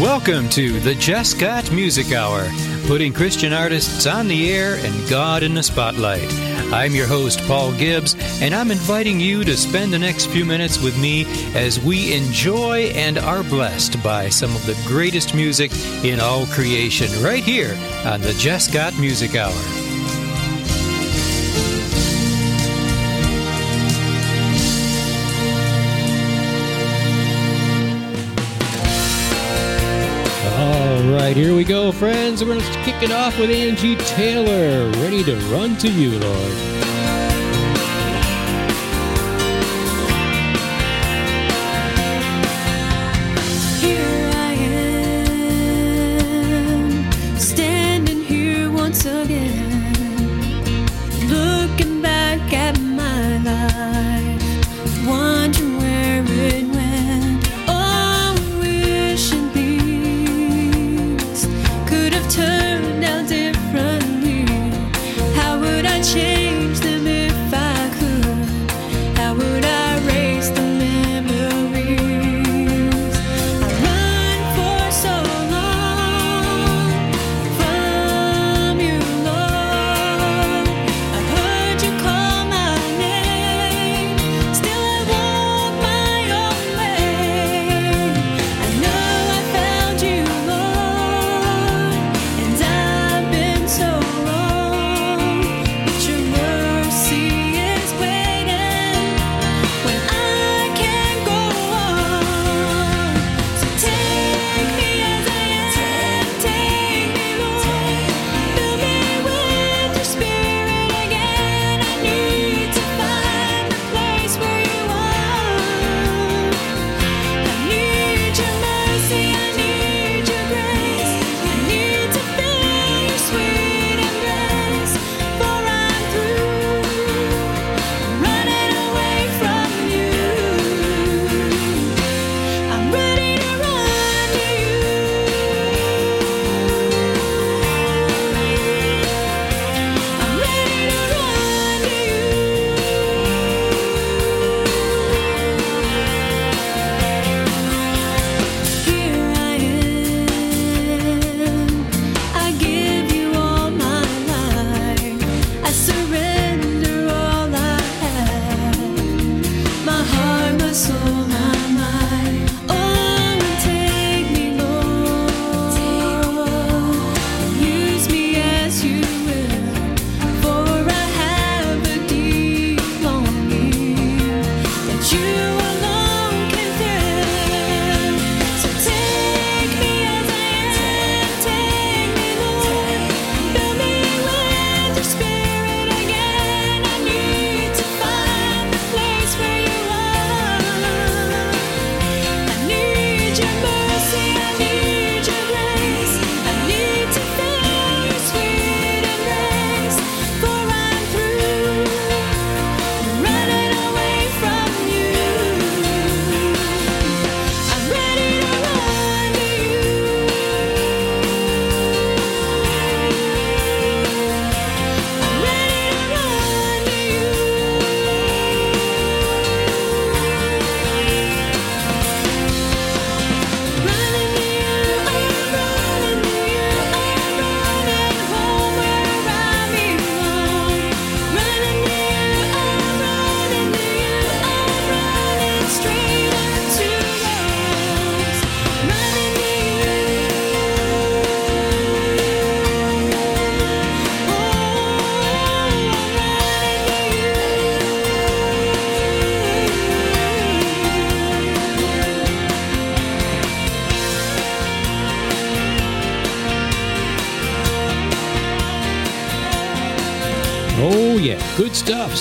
Welcome to the Jesscott Music Hour, putting Christian artists on the air and God in the spotlight. I'm your host, Paul Gibbs, and I'm inviting you to spend the next few minutes with me as we enjoy and are blessed by some of the greatest music in all creation right here on the Jesscott Music Hour. Right, here we go, friends. We're going to kick it off with Angie Taylor, ready to run to you, Lord.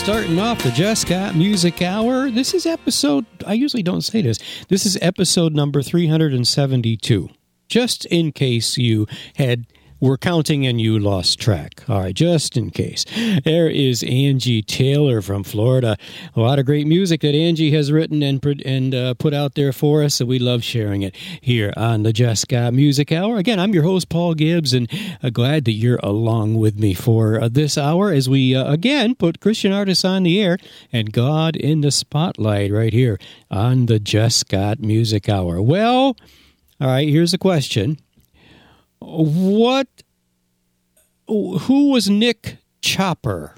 Starting off the Jesscott Music Hour. This is episode, I usually don't say this. This is episode number 372. Just in case you had we're counting and you lost track. All right, just in case. There is Angie Taylor from Florida. A lot of great music that Angie has written and and uh, put out there for us, so we love sharing it here on the Jesscott Music Hour. Again, I'm your host Paul Gibbs, and uh, glad that you're along with me for uh, this hour as we uh, again put Christian artists on the air and God in the spotlight right here on the Jesscott Music Hour. Well. All right, here's a question. What who was Nick Chopper?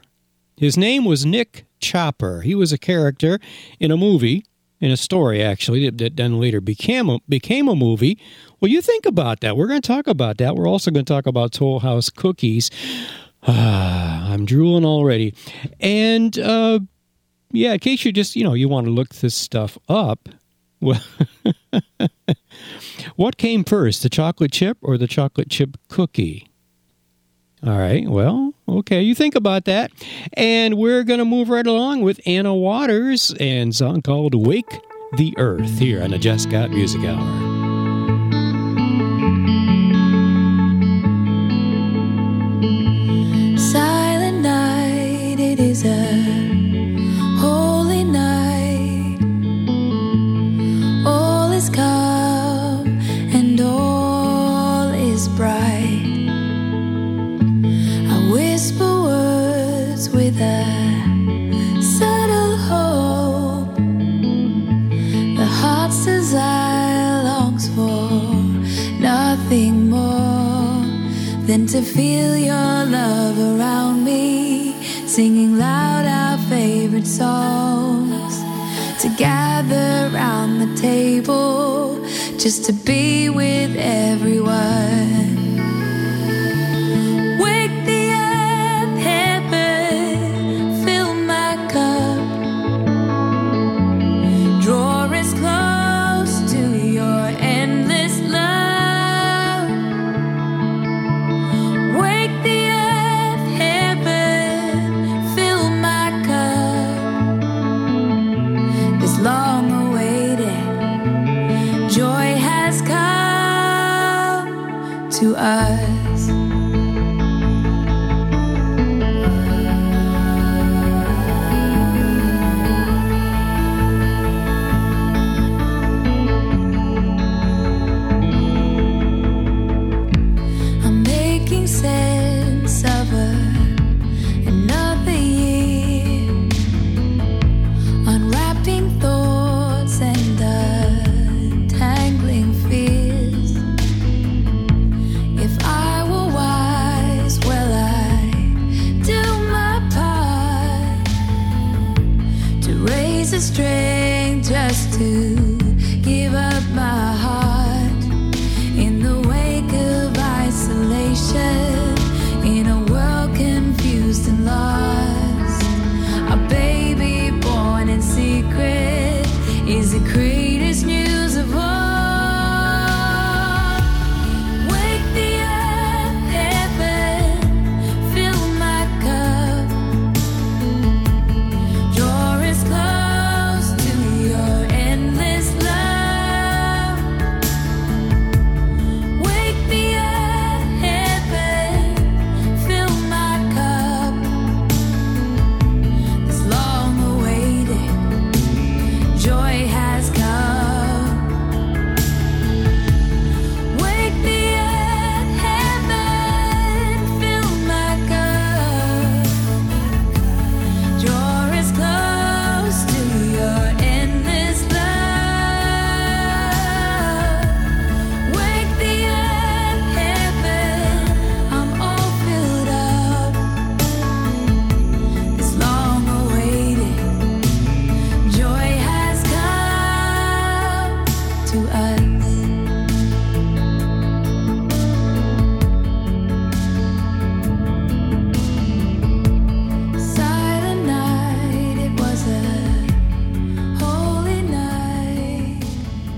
His name was Nick Chopper. He was a character in a movie, in a story actually that then later became a, became a movie. Well, you think about that. We're going to talk about that. We're also going to talk about Toll House cookies. Ah, I'm drooling already. And uh, yeah, in case you just you know you want to look this stuff up, well, what came first, the chocolate chip or the chocolate chip cookie? All right. Well, okay. You think about that. And we're going to move right along with Anna Waters and song called Wake the Earth here on the Jesscott Music Hour. Than to feel your love around me, singing loud our favorite songs, to gather round the table just to be with everyone.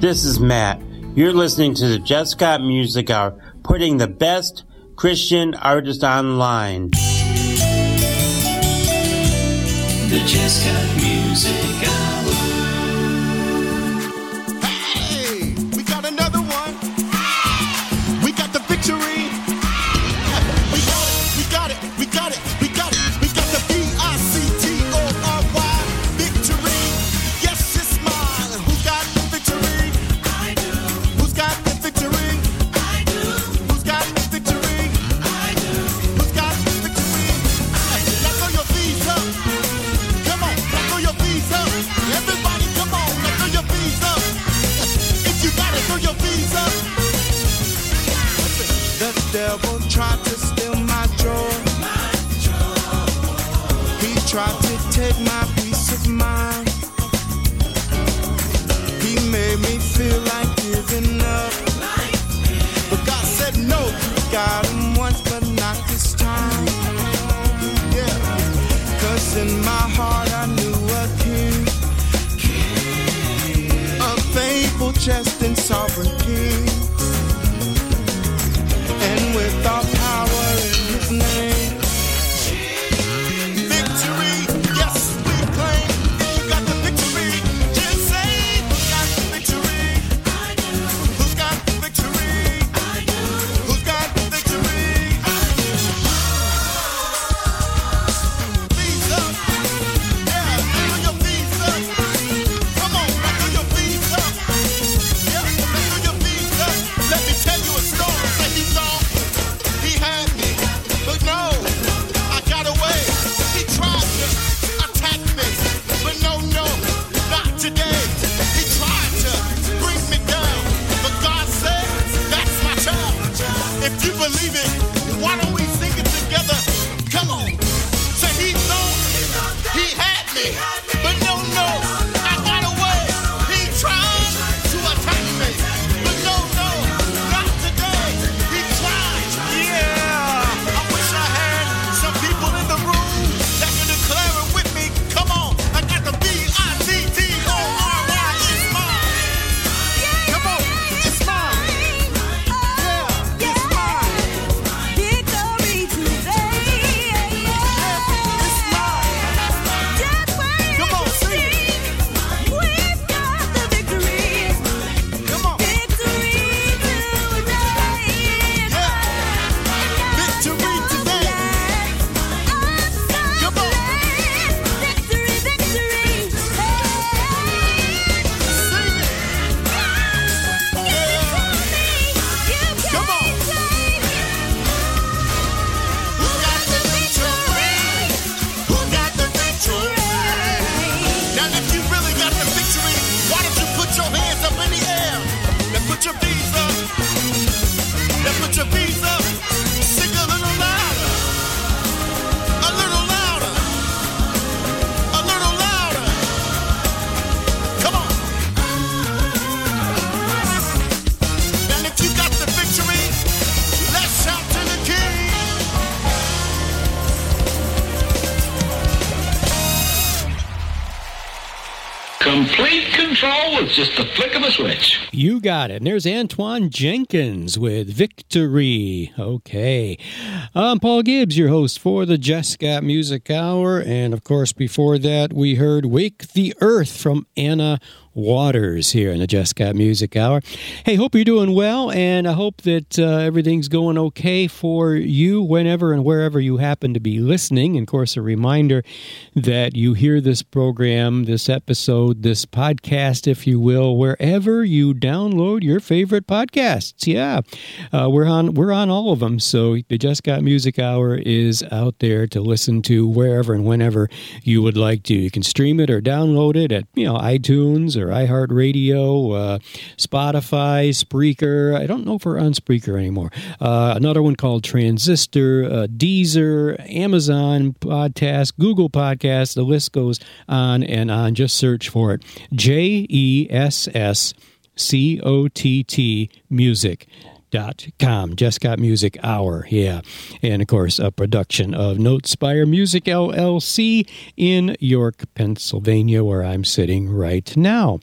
This is Matt. You're listening to the Got Music Hour, putting the best Christian artists online. The Got Music control with just the flick of a switch. You got it. And there's Antoine Jenkins with Victory. Okay. I'm Paul Gibbs, your host for the Jesscott Music Hour. And of course, before that, we heard Wake the Earth from Anna Waters here in the Jesscott Music Hour. Hey, hope you're doing well, and I hope that uh, everything's going okay for you whenever and wherever you happen to be listening. And of course, a reminder that you hear this program, this episode, this podcast, if you will, wherever you download your favorite podcasts. Yeah, uh, we're on we're on all of them. So the Jesscott Music Hour is out there to listen to wherever and whenever you would like to. You can stream it or download it at you know iTunes or iHeartRadio, uh, Spotify, Spreaker. I don't know if we're on Spreaker anymore. Uh, another one called Transistor, uh, Deezer, Amazon Podcast, Google Podcast. The list goes on and on. Just search for it. J E S S C O T T Music. Dot com. Jesscott Music Hour. Yeah. And of course, a production of Notespire Music LLC in York, Pennsylvania, where I'm sitting right now.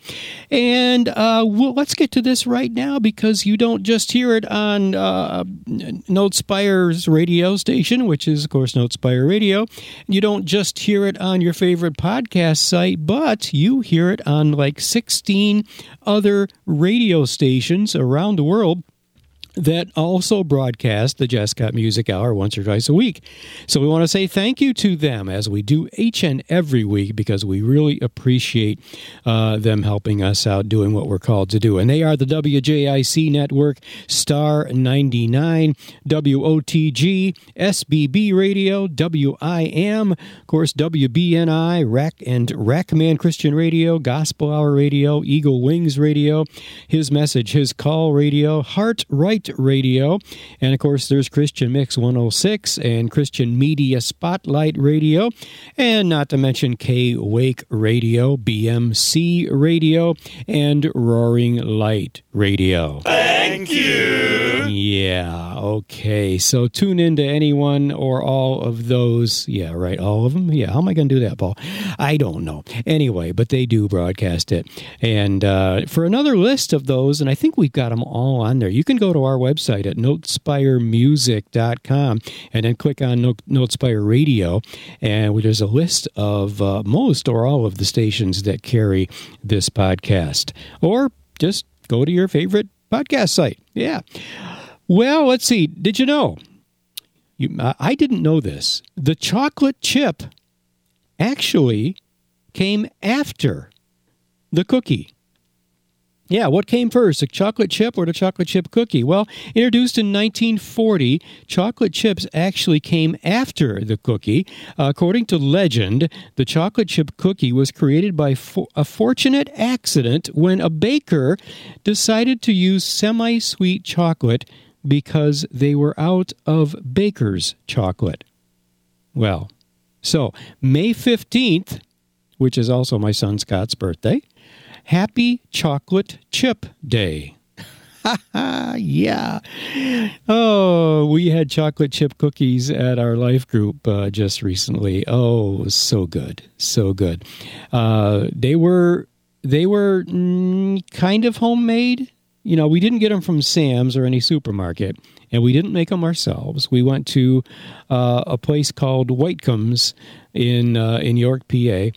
And uh, well, let's get to this right now because you don't just hear it on uh, Notespire's radio station, which is, of course, Notespire Radio. You don't just hear it on your favorite podcast site, but you hear it on like 16 other radio stations around the world that also broadcast the Got Music Hour once or twice a week. So we want to say thank you to them as we do each and every week because we really appreciate uh, them helping us out doing what we're called to do. And they are the WJIC Network, Star 99, WOTG, SBB Radio, WIM, of course, WBNI, Rack and Rackman Christian Radio, Gospel Hour Radio, Eagle Wings Radio, His Message, His Call Radio, Heart Right Light Radio. And of course, there's Christian Mix 106 and Christian Media Spotlight Radio. And not to mention K Wake Radio, BMC Radio, and Roaring Light Radio. Thank you. Yeah, okay. So tune into anyone or all of those. Yeah, right. All of them? Yeah. How am I going to do that, Paul? I don't know. Anyway, but they do broadcast it. And uh, for another list of those, and I think we've got them all on there, you can go to our website at notespiremusic.com and then click on Note, Notespire Radio. And there's a list of uh, most or all of the stations that carry this podcast. Or just go to your favorite podcast site. Yeah. Well, let's see. Did you know? You, I didn't know this. The chocolate chip actually came after the cookie. Yeah, what came first, the chocolate chip or the chocolate chip cookie? Well, introduced in 1940, chocolate chips actually came after the cookie. Uh, according to legend, the chocolate chip cookie was created by fo- a fortunate accident when a baker decided to use semi sweet chocolate because they were out of baker's chocolate. Well, so May 15th, which is also my son Scott's birthday, Happy Chocolate Chip Day. yeah. Oh, we had chocolate chip cookies at our life group uh, just recently. Oh, so good, so good. Uh, they were they were mm, kind of homemade. You know, we didn't get them from Sam's or any supermarket, and we didn't make them ourselves. We went to uh, a place called Whitecombs in uh, in York, PA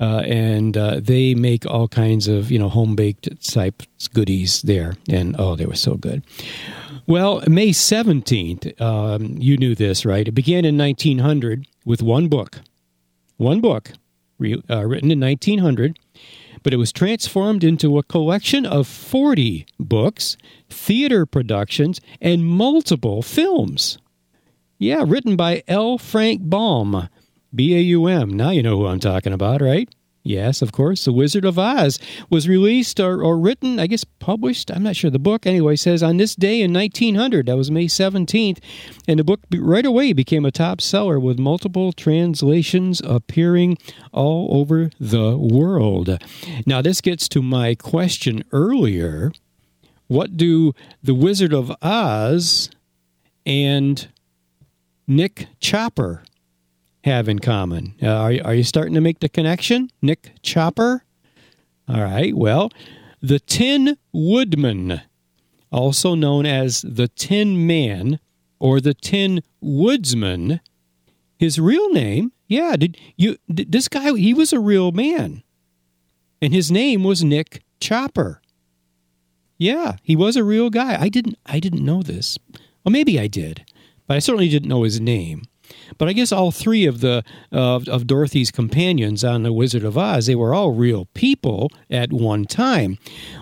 uh, and uh, they make all kinds of you know home baked type goodies there, and oh, they were so good. Well, May seventeenth, um, you knew this, right? It began in 1900 with one book, one book re- uh, written in 1900 but it was transformed into a collection of 40 books, theater productions, and multiple films. Yeah, written by L. Frank Baum. B A U M. Now you know who I'm talking about, right? Yes, of course. The Wizard of Oz was released or, or written, I guess published. I'm not sure. The book, anyway, says on this day in 1900, that was May 17th, and the book right away became a top seller with multiple translations appearing all over the world. Now, this gets to my question earlier. What do The Wizard of Oz and Nick Chopper have in common? Uh, are, are you starting to make the connection? Nick Chopper? All right, well, the Tin Woodman, also known as the Tin Man or the Tin Woodsman, his real name, yeah, did you did, this guy he was a real man. And his name was Nick Chopper. Yeah, he was a real guy. I didn't I didn't know this. Well, maybe I did, but I certainly didn't know his name. But I guess all three of the uh, of Dorothy's companions on the Wizard of Oz, they were all real people at one time.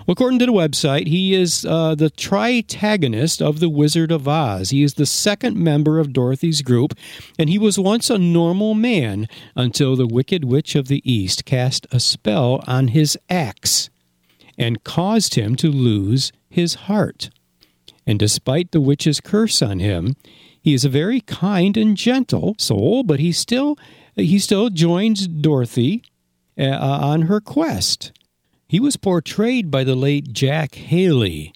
Well, according to the website, he is uh, the tritagonist of the Wizard of Oz. He is the second member of Dorothy's group, and he was once a normal man until the Wicked Witch of the East cast a spell on his axe and caused him to lose his heart. And despite the witch's curse on him, he is a very kind and gentle soul, but he still he still joins Dorothy uh, on her quest. He was portrayed by the late Jack Haley,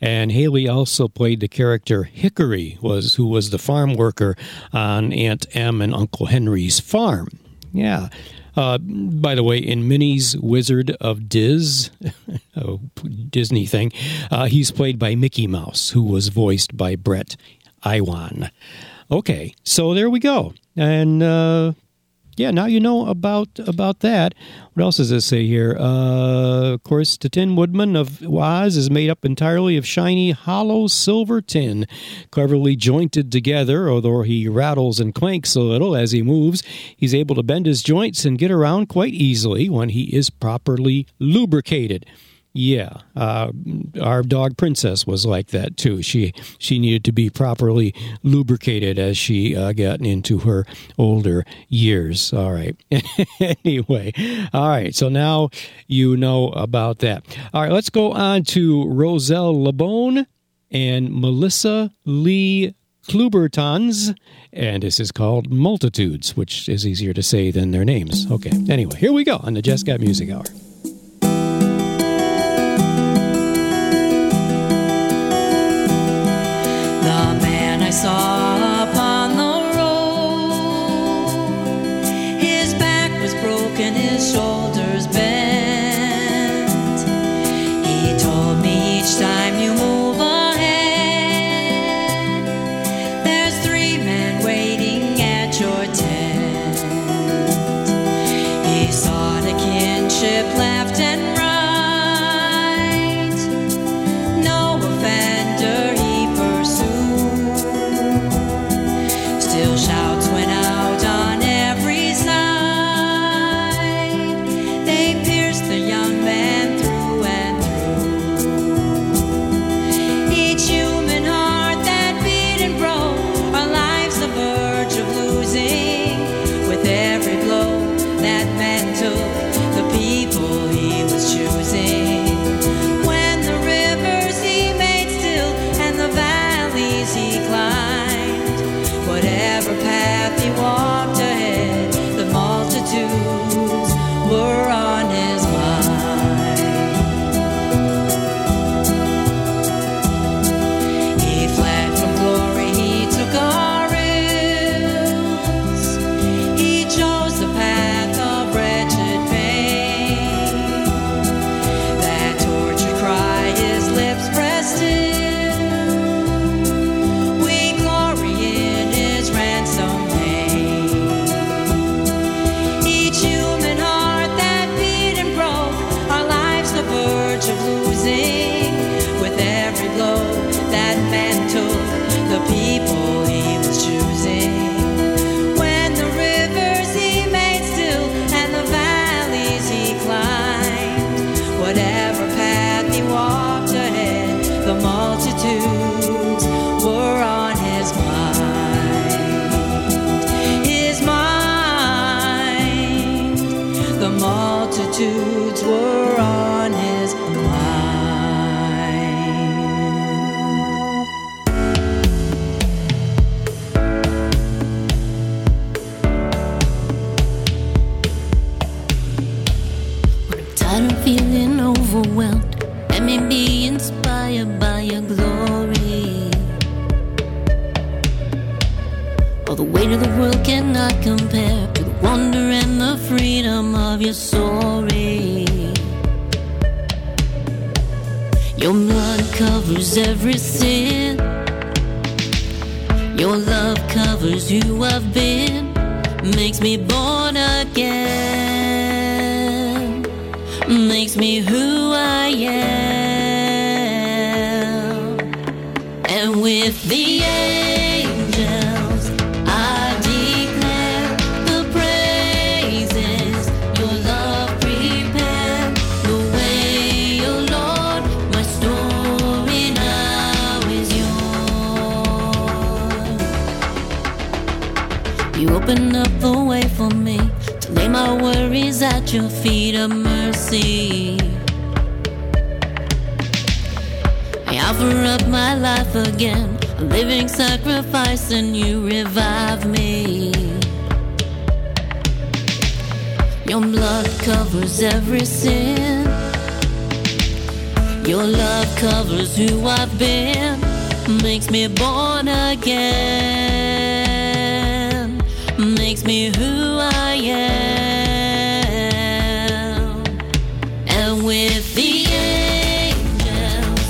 and Haley also played the character Hickory, was who was the farm worker on Aunt Em and Uncle Henry's farm. Yeah. Uh, by the way, in Minnie's Wizard of Dizz, a Disney thing, uh, he's played by Mickey Mouse, who was voiced by Bret Iwan. Okay, so there we go. And uh, yeah, now you know about about that. What else does it say here? Uh, of course, the Tin Woodman of Oz is made up entirely of shiny, hollow silver tin, cleverly jointed together. Although he rattles and clanks a little as he moves, he's able to bend his joints and get around quite easily when he is properly lubricated. Yeah, uh, our dog Princess was like that too. She she needed to be properly lubricated as she uh, got into her older years. All right. anyway, all right. So now you know about that. All right. Let's go on to Rosel Labone and Melissa Lee Klubertons, and this is called Multitudes, which is easier to say than their names. Okay. Anyway, here we go on the Jesscott Music Hour. I saw You open up the way for me to lay my worries at your feet of mercy. I offer up my life again, a living sacrifice, and you revive me. Your blood covers every sin. Your love covers who I've been, makes me born again makes me who I am. And with the angels,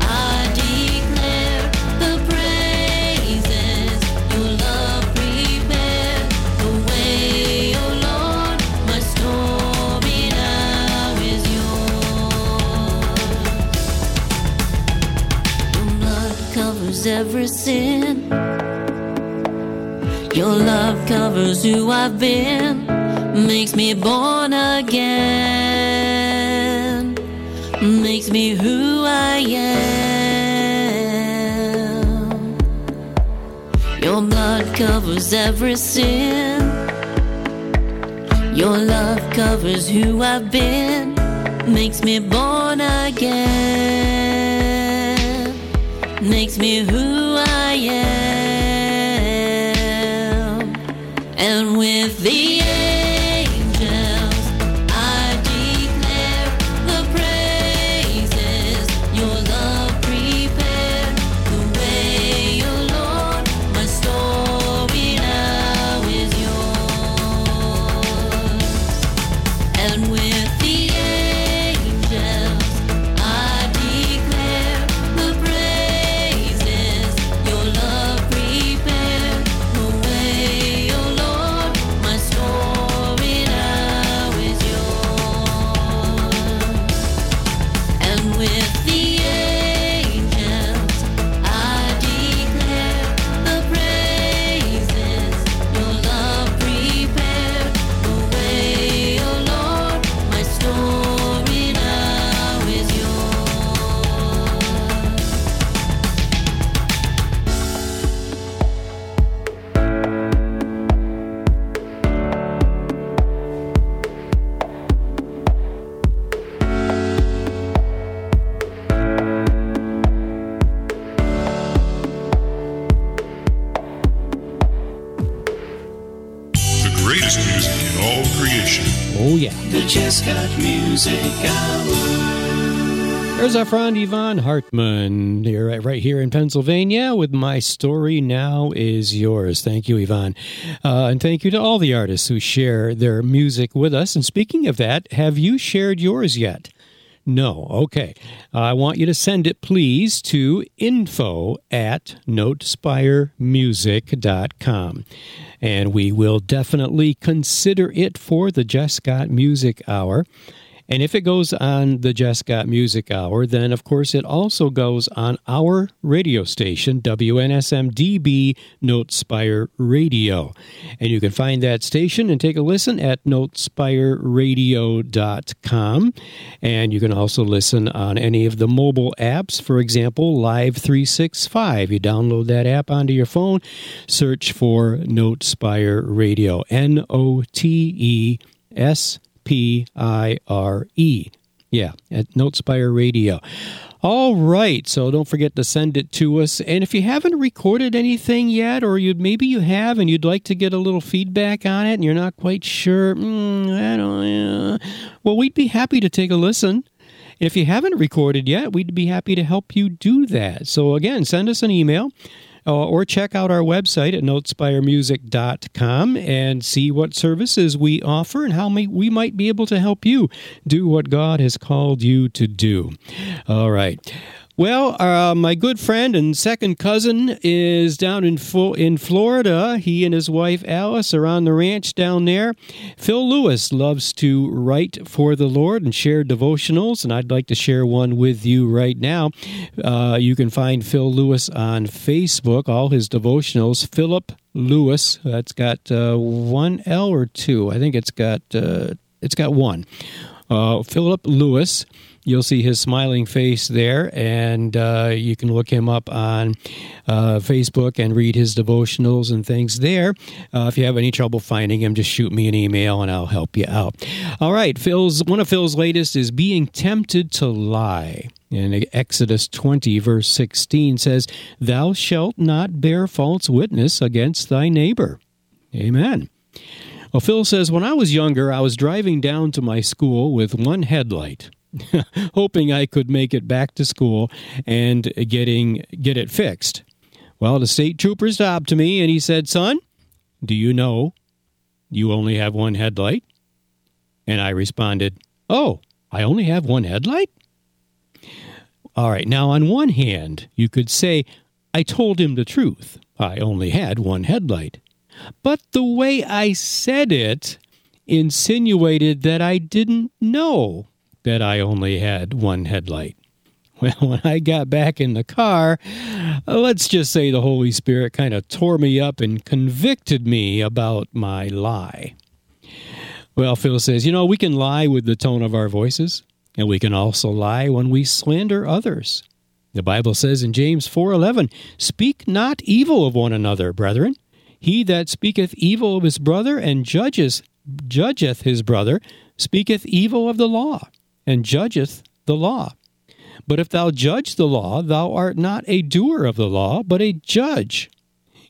I declare the praises your love prepare the way, O Lord. My story now is yours. Your blood covers every sin. Your love covers who I've been, makes me born again, makes me who I am. Your blood covers every sin. Your love covers who I've been, makes me born again, makes me who I am. With the There's our friend Yvonne Hartman here, right, here in Pennsylvania with My Story Now Is Yours. Thank you, Yvonne. Uh, and thank you to all the artists who share their music with us. And speaking of that, have you shared yours yet? No. Okay. I want you to send it, please, to info at notespiremusic.com. And we will definitely consider it for the Jesscott Music Hour. And if it goes on the Jesscott Music Hour, then of course it also goes on our radio station, WNSMDB Notespire Radio. And you can find that station and take a listen at notespireradio.com. And you can also listen on any of the mobile apps, for example, Live 365. You download that app onto your phone, search for Notespire Radio, N O T E S P I R E. Yeah, at Notespire Radio. All right, so don't forget to send it to us. And if you haven't recorded anything yet, or you maybe you have and you'd like to get a little feedback on it, and you're not quite sure, mm, I don't, uh, well, we'd be happy to take a listen. And if you haven't recorded yet, we'd be happy to help you do that. So again, send us an email uh, or check out our website at notespiremusic.com and see what services we offer and how we might be able to help you do what God has called you to do. All right. Well, uh, my good friend and second cousin is down in Fo- in Florida. He and his wife Alice are on the ranch down there. Phil Lewis loves to write for the Lord and share devotionals, and I'd like to share one with you right now. Uh, you can find Phil Lewis on Facebook. All his devotionals, Philip Lewis. That's got uh, one L or two. I think it's got uh, it's got one. Uh, Philip Lewis. You'll see his smiling face there, and uh, you can look him up on uh, Facebook and read his devotionals and things there. Uh, if you have any trouble finding him, just shoot me an email and I'll help you out. All right, Phil's one of Phil's latest is being tempted to lie. In Exodus 20, verse 16 says, Thou shalt not bear false witness against thy neighbor. Amen. Well, Phil says, When I was younger, I was driving down to my school with one headlight. hoping I could make it back to school and getting get it fixed. Well, the state trooper stopped me and he said, "Son, do you know you only have one headlight?" And I responded, "Oh, I only have one headlight?" All right. Now, on one hand, you could say I told him the truth. I only had one headlight. But the way I said it insinuated that I didn't know that I only had one headlight. Well, when I got back in the car, uh, let's just say the Holy Spirit kind of tore me up and convicted me about my lie. Well, Phil says, you know, we can lie with the tone of our voices, and we can also lie when we slander others. The Bible says in James 4:11, "Speak not evil of one another, brethren. He that speaketh evil of his brother and judges judgeth his brother speaketh evil of the law and judgeth the law." But if thou judge the law, thou art not a doer of the law, but a judge.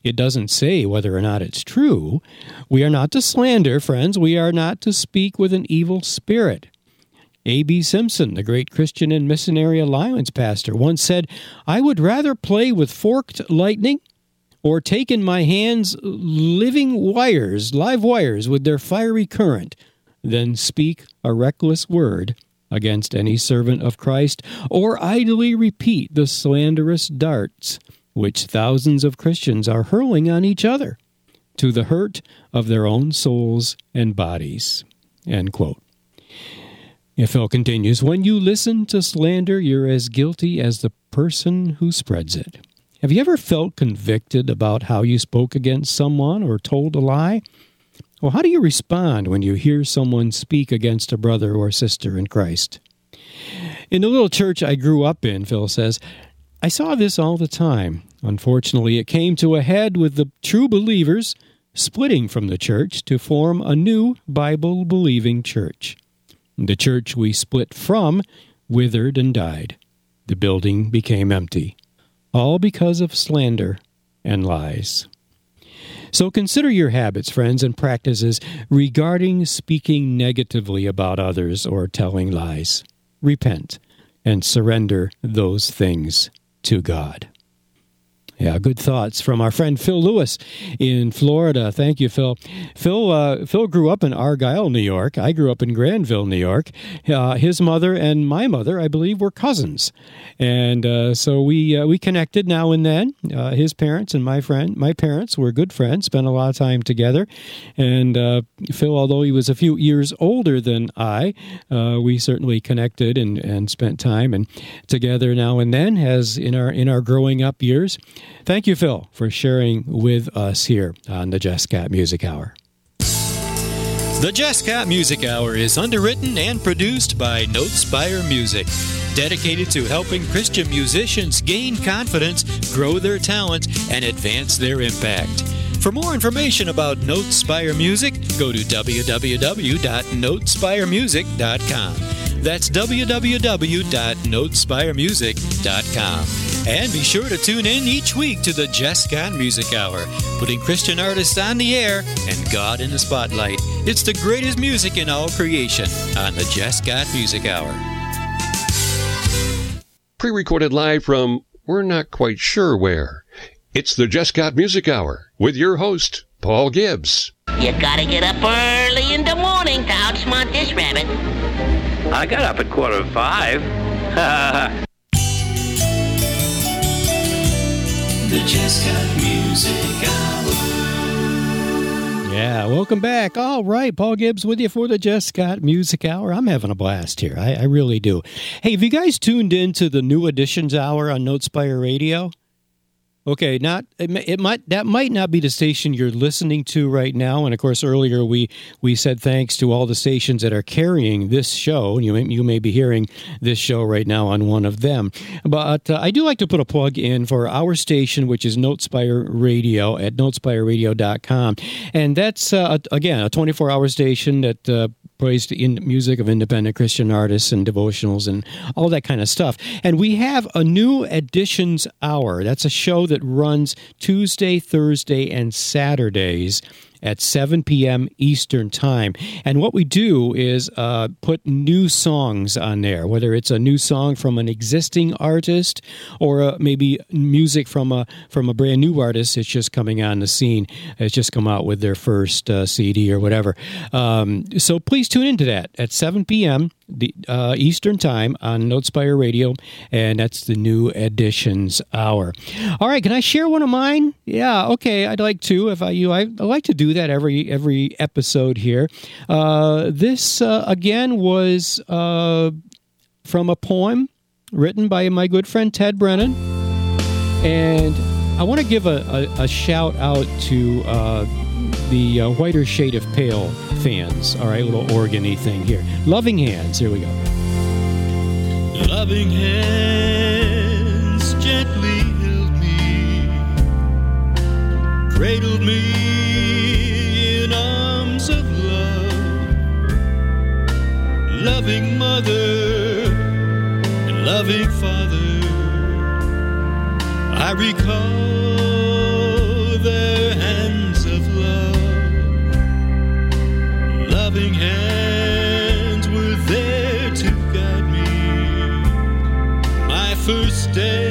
It doesn't say whether or not it's true. We are not to slander, friends. We are not to speak with an evil spirit. A.B. Simpson, the great Christian and Missionary Alliance pastor, once said, I would rather play with forked lightning or take in my hands living wires, live wires with their fiery current, than speak a reckless word against any servant of Christ or idly repeat the slanderous darts which thousands of Christians are hurling on each other to the hurt of their own souls and bodies. End quote. Phil continues When you listen to slander, you're as guilty as the person who spreads it. Have you ever felt convicted about how you spoke against someone or told a lie? Well, how do you respond when you hear someone speak against a brother or sister in Christ? In the little church I grew up in, Phil says, I saw this all the time. Unfortunately, it came to a head with the true believers splitting from the church to form a new Bible believing church. The church we split from withered and died. The building became empty, all because of slander and lies. So consider your habits, friends, and practices regarding speaking negatively about others or telling lies. Repent and surrender those things to God. Yeah, good thoughts from our friend Phil Lewis in Florida. Thank you, Phil. Phil uh, Phil grew up in Argyle, New York. I grew up in Granville, New York. Uh, his mother and my mother, I believe, were cousins, and uh, so we uh, we connected now and then. Uh, his parents and my friend, my parents were good friends. Spent a lot of time together, and uh, Phil, although he was a few years older than I, we certainly connected and, and spent time and together now and then. As in our in our growing up years. Thank you, Phil, for sharing with us here on the Jesscott Music Hour. The Jesscott Music Hour is underwritten and produced by Notespire Music, dedicated to helping Christian musicians gain confidence, grow their talent, and advance their impact. For more information about Notespire Music, go to www.notespiremusic.com. That's www.notespiremusic.com. And be sure to tune in each week to the Jesscott Music Hour, putting Christian artists on the air and God in the spotlight. It's the greatest music in all creation on the Jesscott Music Hour. Pre recorded live from we're not quite sure where. It's the Jesscott Music Hour with your host, Paul Gibbs. You gotta get up early in the morning to outsmart this rabbit. I got up at quarter to five. The Jesscott Music Hour. Yeah, welcome back. All right, Paul Gibbs with you for the Jesscott Music Hour. I'm having a blast here. I, I really do. Hey, have you guys tuned in to the New Additions Hour on Notespire Radio? Okay, not it, it might that might not be the station you're listening to right now, and of course earlier we we said thanks to all the stations that are carrying this show. You may, you may be hearing this show right now on one of them, but uh, I do like to put a plug in for our station, which is Notespire Radio at notespireradio.com, and that's uh, again a 24 hour station that. Uh, plays the in music of independent Christian artists and devotionals and all that kind of stuff. And we have a new additions hour. That's a show that runs Tuesday, Thursday, and Saturdays at 7 p.m. Eastern Time. And what we do is uh, put new songs on there, whether it's a new song from an existing artist or uh, maybe music from a from a brand new artist that's just coming on the scene. It's just come out with their first uh, CD or whatever. Um, so please tune into that at 7 p.m. The, uh, Eastern Time on Notespire Radio, and that's the new additions hour. All right, can I share one of mine? Yeah, okay, I'd like to. If I you, I, I like to do that every every episode here. Uh, this uh, again was uh, from a poem written by my good friend Ted Brennan, and I want to give a, a, a shout out to uh, the uh, Whiter Shade of Pale fans. All right, little organy thing here. Loving Hands. Here we go. Loving hands gently held me, cradled me in arms of love. Loving mother and loving loving Father. I recall loving hands were there to guide me. My first steps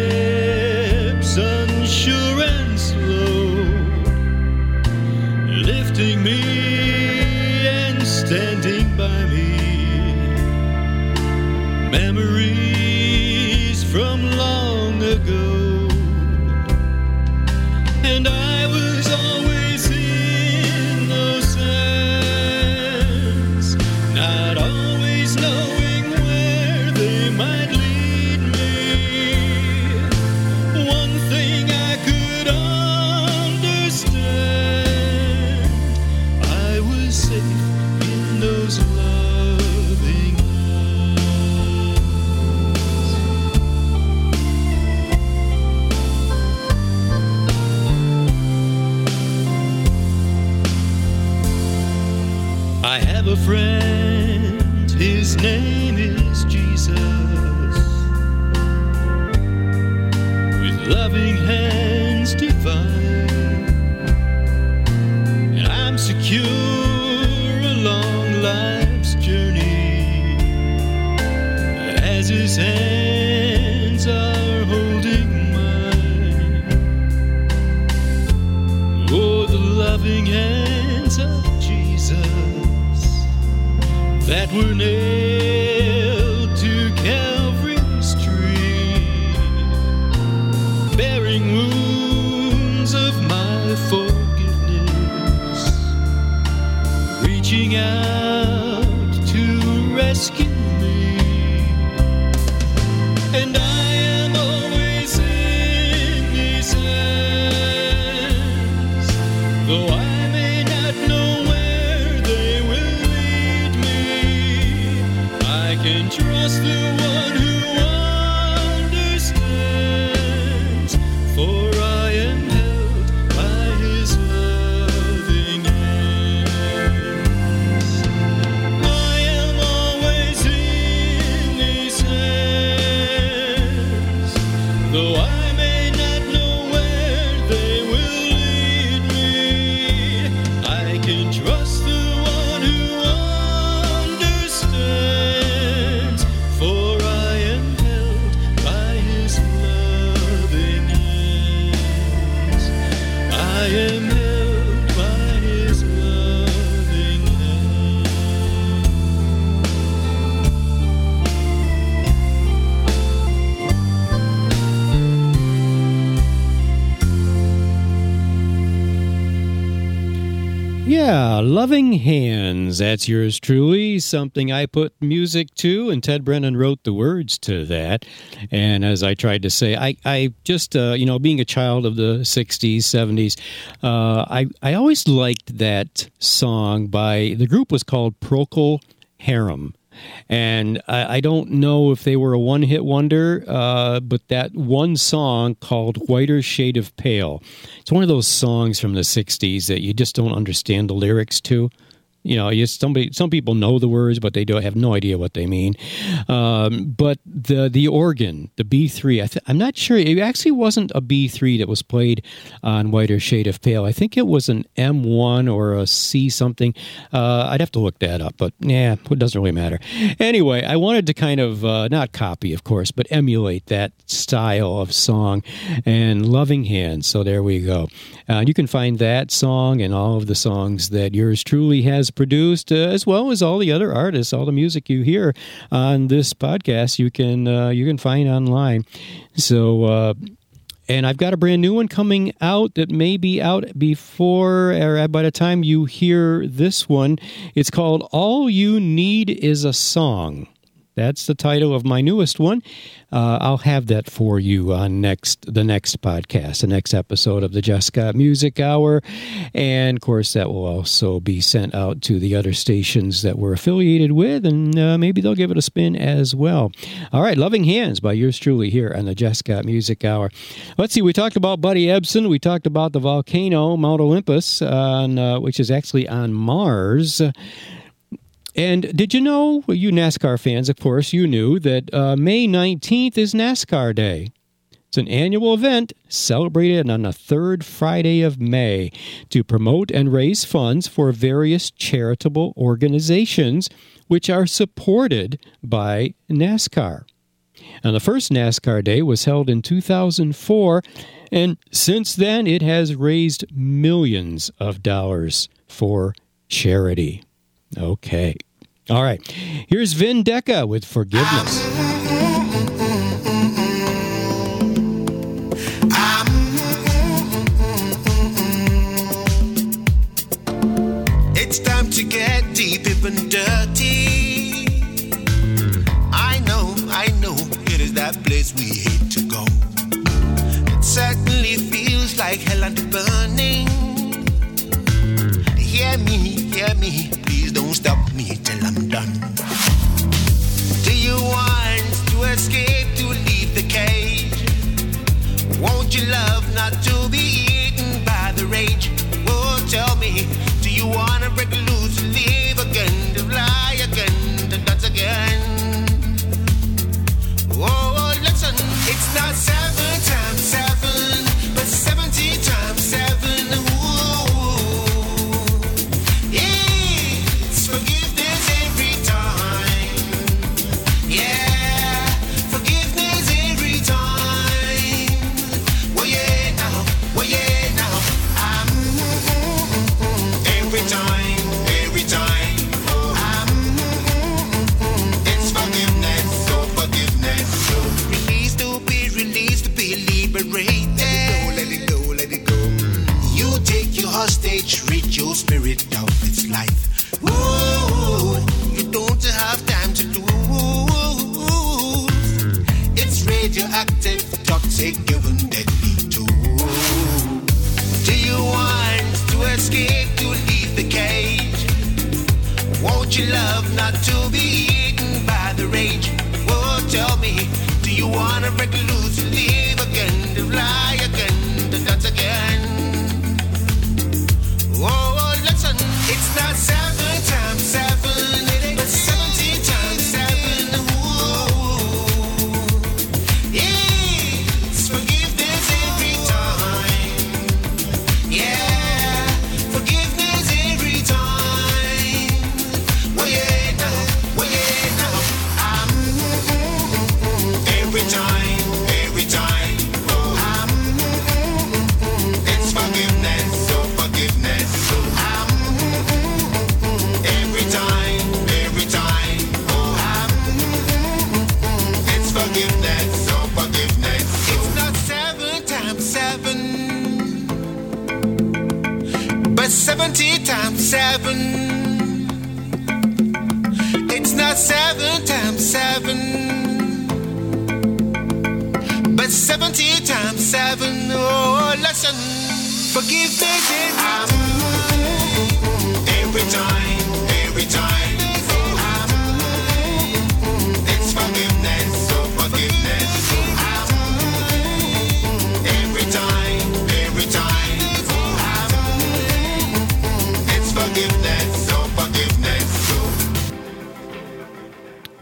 Yeah, Loving Hands. That's yours truly. Something I put music to, and Ted Brennan wrote the words to that. And as I tried to say, I, I just, uh, you know, being a child of the 60s, 70s, uh, I, I always liked that song by, the group was called Procol Harum. And I, I don't know if they were a one hit wonder, uh, but that one song called Whiter Shade of Pale, it's one of those songs from the 60s that you just don't understand the lyrics to. You know, you, somebody, some people know the words, but they don't have no idea what they mean. Um, but the the organ, the B three, th- I'm not sure. It actually wasn't a B three that was played on Whiter Shade of Pale. I think it was an M one or a C something. Uh, I'd have to look that up, but yeah, it doesn't really matter. Anyway, I wanted to kind of uh, not copy, of course, but emulate that style of song and Loving Hands. So there we go. Uh, you can find that song and all of the songs that yours truly has produced, uh, as well as all the other artists, all the music you hear on this podcast. You can uh, you can find online. So. Uh, and I've got a brand new one coming out that may be out before or by the time you hear this one. It's called All You Need Is a Song. That's the title of my newest one. Uh, I'll have that for you on next the next podcast, the next episode of the Jesscott Music Hour, and of course that will also be sent out to the other stations that we're affiliated with, and uh, maybe they'll give it a spin as well. All right, "Loving Hands" by yours truly here on the Jesscott Music Hour. Let's see, we talked about Buddy Ebsen, we talked about the volcano Mount Olympus, on, uh, which is actually on Mars. And did you know, you NASCAR fans, of course, you knew that uh, May 19th is NASCAR Day. It's an annual event celebrated on the third Friday of May to promote and raise funds for various charitable organizations which are supported by NASCAR. And the first NASCAR Day was held in 2004, and since then it has raised millions of dollars for charity. Okay. All right. Here's Vin Deca with Forgiveness. It's time to get deep, even dirty. I know, I know, it is that place we hate to go. It certainly feels like hell and burning. Hear me, hear me, please don't stop me till I'm done. Do you want to escape, to leave the cage? Won't you love not to be eaten by the rage? Oh, tell me, do you wanna break loose, and live again, to fly again, to dance again? Oh, be liberated. Let it go, let it go, let it go. You take your hostage, rid your spirit of its life. Ooh, forgiveness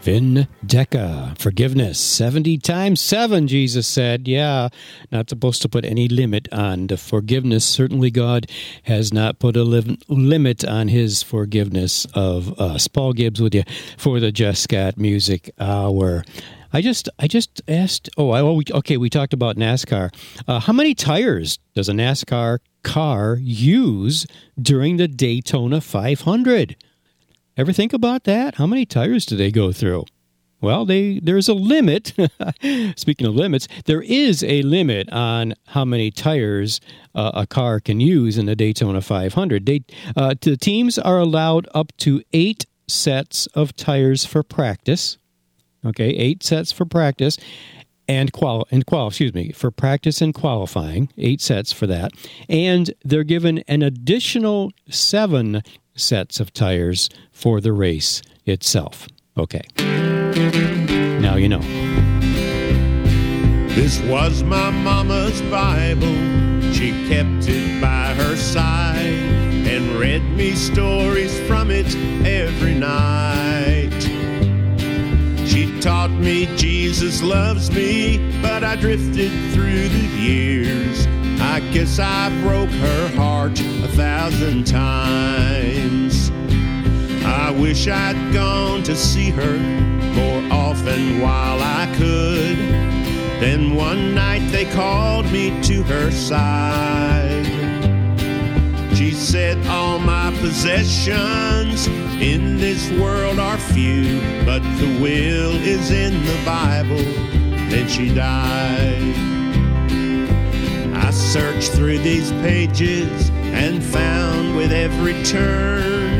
Vin Deca, forgiveness, 70 times 7, Jesus said. Yeah, not supposed to put any limit on the forgiveness. Certainly, God has not put a lim- limit on his forgiveness of us. Paul Gibbs with you for the Jesscott Music Hour. I just, I just asked. Oh, I, okay. We talked about NASCAR. Uh, how many tires does a NASCAR car use during the Daytona 500? Ever think about that? How many tires do they go through? Well, they there's a limit. Speaking of limits, there is a limit on how many tires uh, a car can use in the Daytona 500. They, uh, the teams are allowed up to eight sets of tires for practice. Okay, eight sets for practice and qual and qual excuse me for practice and qualifying eight sets for that and they're given an additional seven sets of tires for the race itself okay now you know This was my mama's Bible. She kept it by her side. and read me stories from it every night. She taught me Jesus loves me, but I drifted through the years. I guess I broke her heart a thousand times. I wish I'd gone to see her more often while I could. Then one night they called me to her side. She said, All my possessions in this world are few, but the will is in the Bible. Then she died. Searched through these pages and found with every turn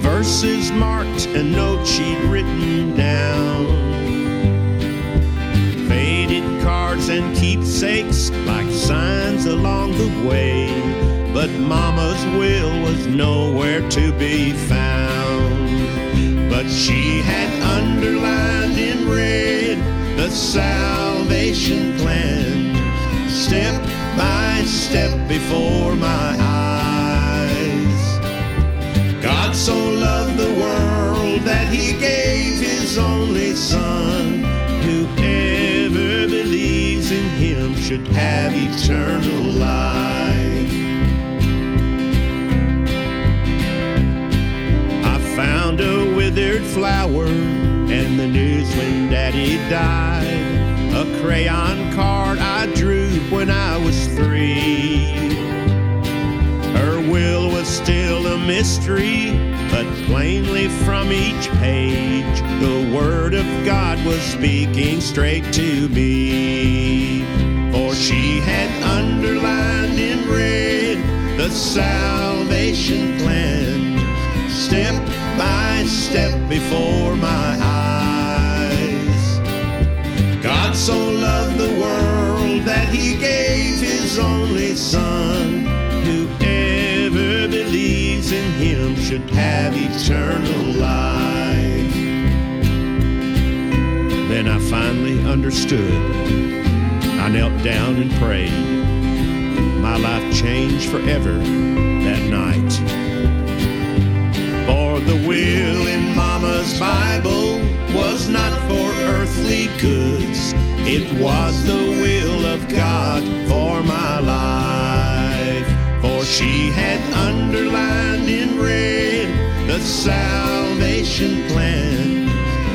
verses marked and notes she'd written down. Faded cards and keepsakes like signs along the way. But Mama's will was nowhere to be found. But she had underlined in red the salvation plan, step by step before my eyes. God so loved the world that he gave his only son. Whoever believes in him should have eternal life. I found a withered flower and the news when daddy died. A crayon card when I was three. Her will was still a mystery, but plainly from each page, the Word of God was speaking straight to me. For she had underlined in red the salvation plan, step by step before my eyes. God so loved the he gave his only son. Whoever believes in him should have eternal life. Then I finally understood. I knelt down and prayed. My life changed forever that night. For the will in Mama's Bible was not for earthly goods. It was the will of God for my life. For she had underlined in red the salvation plan,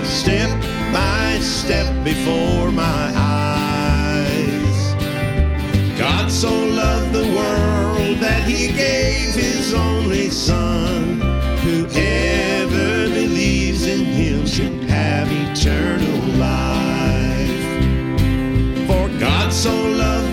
step by step before my eyes. God so loved the world that he gave his only son. Whoever believes in him should have eternal life. So loved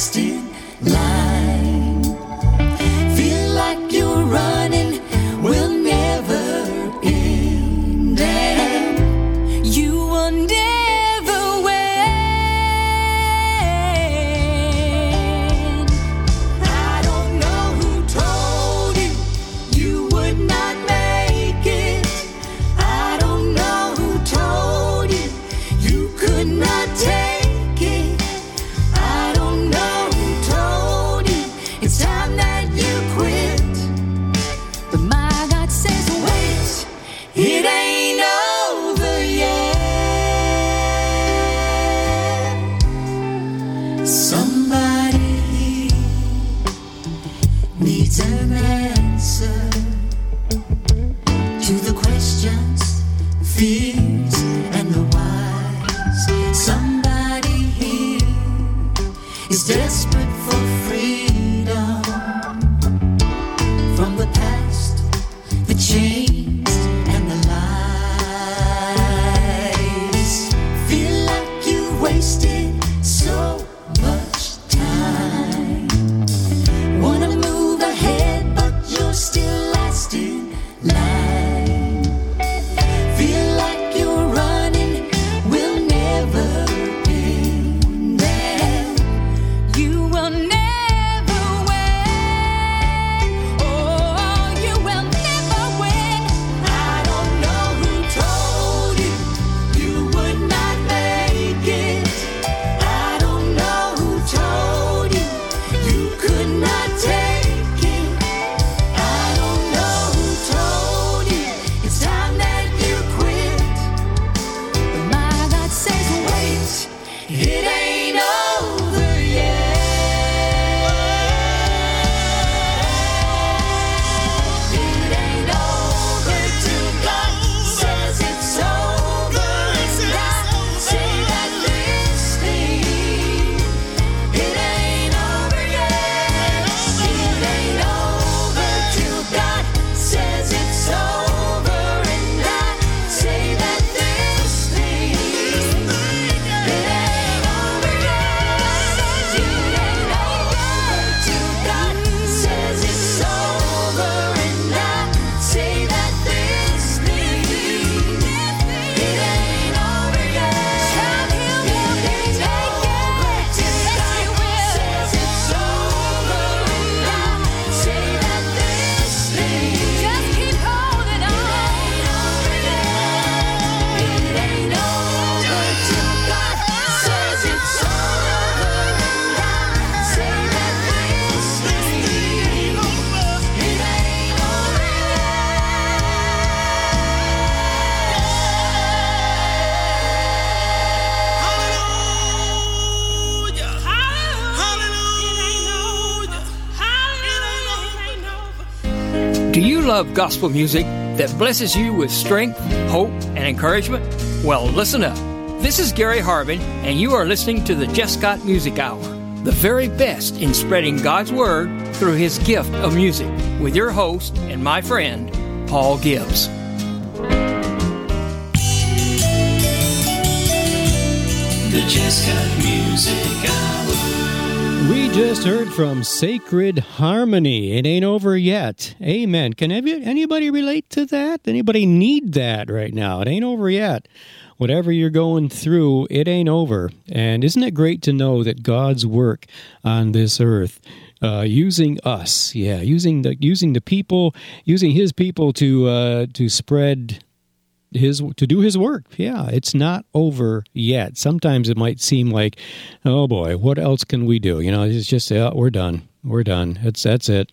still gospel music that blesses you with strength, hope, and encouragement? Well, listen up. This is Gary Harbin, and you are listening to the Got Music Hour, the very best in spreading God's Word through His gift of music, with your host and my friend, Paul Gibbs. The Got Music Hour. We just heard from Sacred Harmony. It ain't over yet. Amen. Can any- anybody relate to that? Anybody need that right now? It ain't over yet. Whatever you're going through, it ain't over. And isn't it great to know that God's work on this earth, uh, using us, yeah, using the using the people, using His people to uh, to spread his to do his work. Yeah, it's not over yet. Sometimes it might seem like, oh boy, what else can we do? You know, it's just we're done. We're done. It's that's it.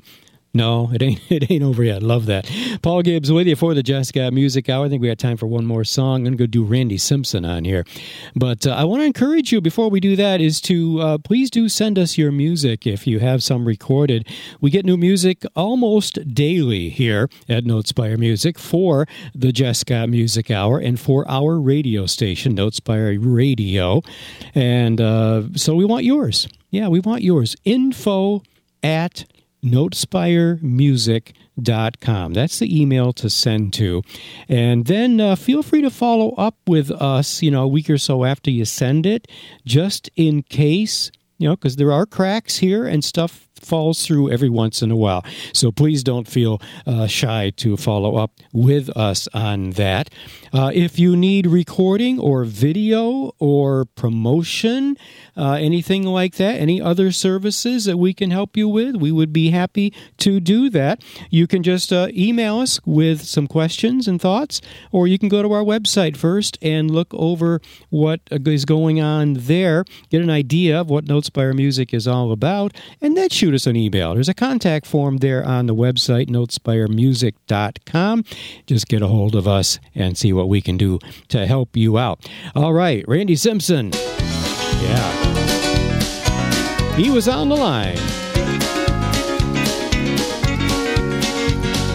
No, it ain't. It ain't over yet. Love that. Paul Gibbs with you for the Got Music Hour. I think we got time for one more song. I'm to go do Randy Simpson on here, but uh, I want to encourage you before we do that is to uh, please do send us your music if you have some recorded. We get new music almost daily here at Notespire Music for the Got Music Hour and for our radio station, Notespire Radio, and uh, so we want yours. Yeah, we want yours. Info at notespiremusic.com. That's the email to send to. And then uh, feel free to follow up with us, you know, a week or so after you send it, just in case, you know, because there are cracks here and stuff falls through every once in a while. So please don't feel uh, shy to follow up with us on that. Uh, if you need recording or video or promotion, uh, anything like that, any other services that we can help you with, we would be happy to do that. You can just uh, email us with some questions and thoughts, or you can go to our website first and look over what is going on there, get an idea of what Notespire Music is all about, and then shoot us an email. There's a contact form there on the website, notespiremusic.com. Just get a hold of us and see what we can do to help you out. All right, Randy Simpson. Yeah. He was on the line.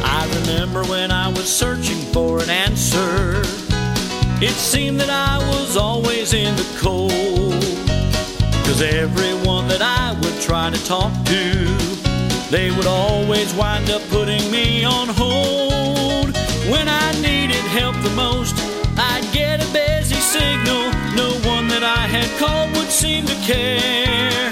I remember when I was searching for an answer. It seemed that I was always in the cold. Cause everyone that I would try to talk to, they would always wind up putting me on hold. When I needed help the most, I'd get a busy signal. No one that I had called would seem to care.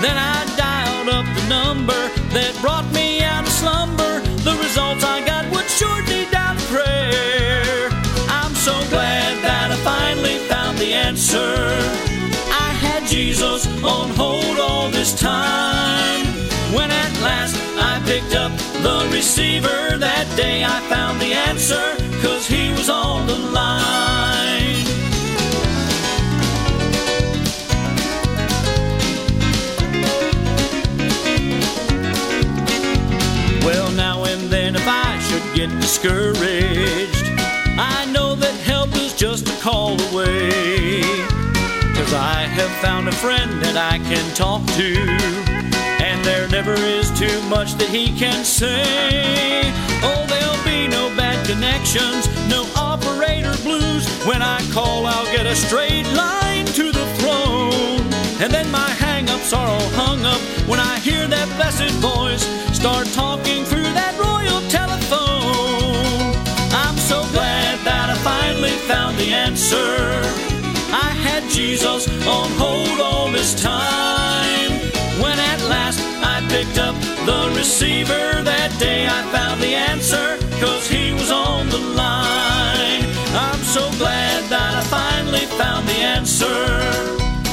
Then I dialed up the number that brought me out of slumber. The results I got would sure need down prayer. I'm so glad that I finally found the answer. Jesus on hold all this time. When at last I picked up the receiver that day, I found the answer, cause he was on the line. Well, now and then, if I should get discouraged, Cause I have found a friend that I can talk to, and there never is too much that he can say. Oh, there'll be no bad connections, no operator blues. When I call, I'll get a straight line to the throne. And then my hang ups are all hung up when I hear that blessed voice start talking through that royal telephone. I'm so glad that I finally found the answer. I had Jesus on hold all this time. When at last I picked up the receiver that day, I found the answer, cause he was on the line. I'm so glad that I finally found the answer.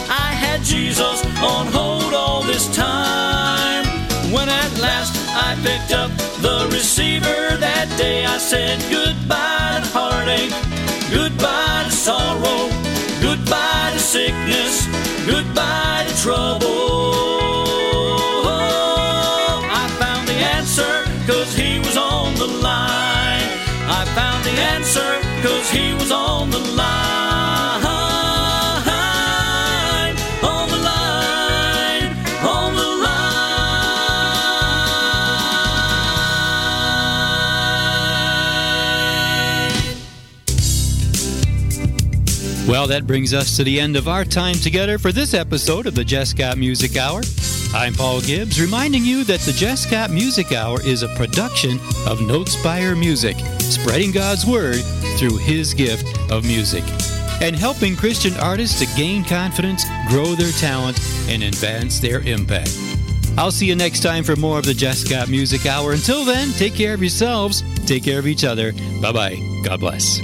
I had Jesus on hold all this time. When at last I picked up the receiver that day, I said goodbye to heartache, goodbye to sorrow, goodbye to sickness, goodbye to trouble. I found the answer, cause he was on the line. I found the answer, cause he was on the line. Well, that brings us to the end of our time together for this episode of the Jesscott Music Hour. I'm Paul Gibbs, reminding you that the Jesscott Music Hour is a production of Notespire Music, spreading God's Word through His gift of music, and helping Christian artists to gain confidence, grow their talent, and advance their impact. I'll see you next time for more of the Jesscott Music Hour. Until then, take care of yourselves, take care of each other. Bye bye. God bless.